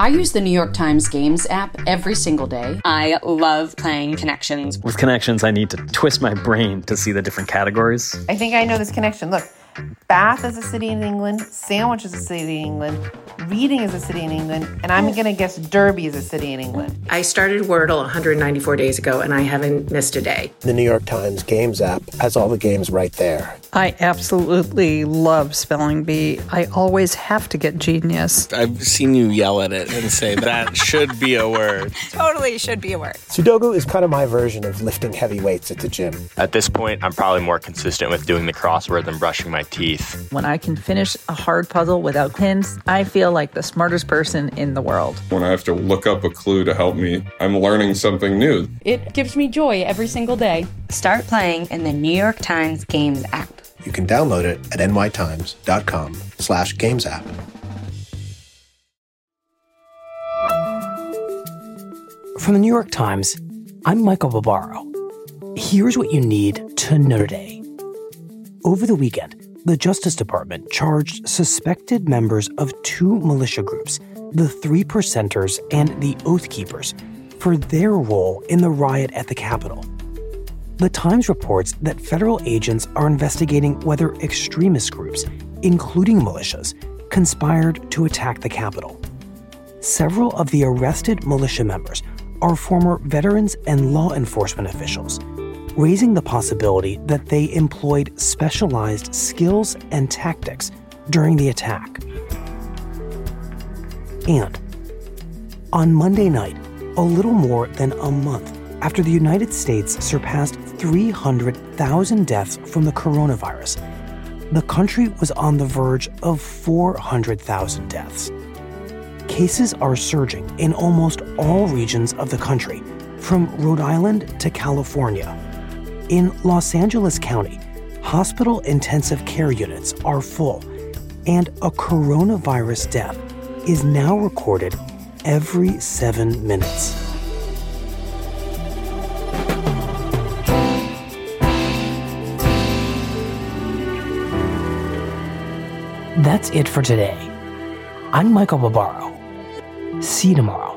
I use the New York Times Games app every single day. I love playing Connections. With Connections, I need to twist my brain to see the different categories. I think I know this connection. Look, Bath is a city in England, Sandwich is a city in England, Reading is a city in England, and I'm oh. going to guess Derby is a city in England. I started Wordle 194 days ago and I haven't missed a day. The New York Times Games app has all the games right there. I absolutely love spelling bee. I always have to get genius. I've seen you yell at it and say that should be a word. totally should be a word. Sudoku is kind of my version of lifting heavy weights at the gym. At this point, I'm probably more consistent with doing the crossword than brushing my teeth. When I can finish a hard puzzle without pins, I feel like the smartest person in the world. When I have to look up a clue to help me, I'm learning something new. It gives me joy every single day. Start playing in the New York Times Games app. You can download it at nytimes.com slash games app. From the New York Times, I'm Michael Barbaro. Here's what you need to know today. Over the weekend, the Justice Department charged suspected members of two militia groups, the Three Percenters and the Oath Keepers, for their role in the riot at the Capitol. The Times reports that federal agents are investigating whether extremist groups, including militias, conspired to attack the Capitol. Several of the arrested militia members are former veterans and law enforcement officials, raising the possibility that they employed specialized skills and tactics during the attack. And on Monday night, a little more than a month after the United States surpassed 300,000 deaths from the coronavirus, the country was on the verge of 400,000 deaths. Cases are surging in almost all regions of the country, from Rhode Island to California. In Los Angeles County, hospital intensive care units are full, and a coronavirus death is now recorded every seven minutes. That's it for today. I'm Michael Barbaro. See you tomorrow.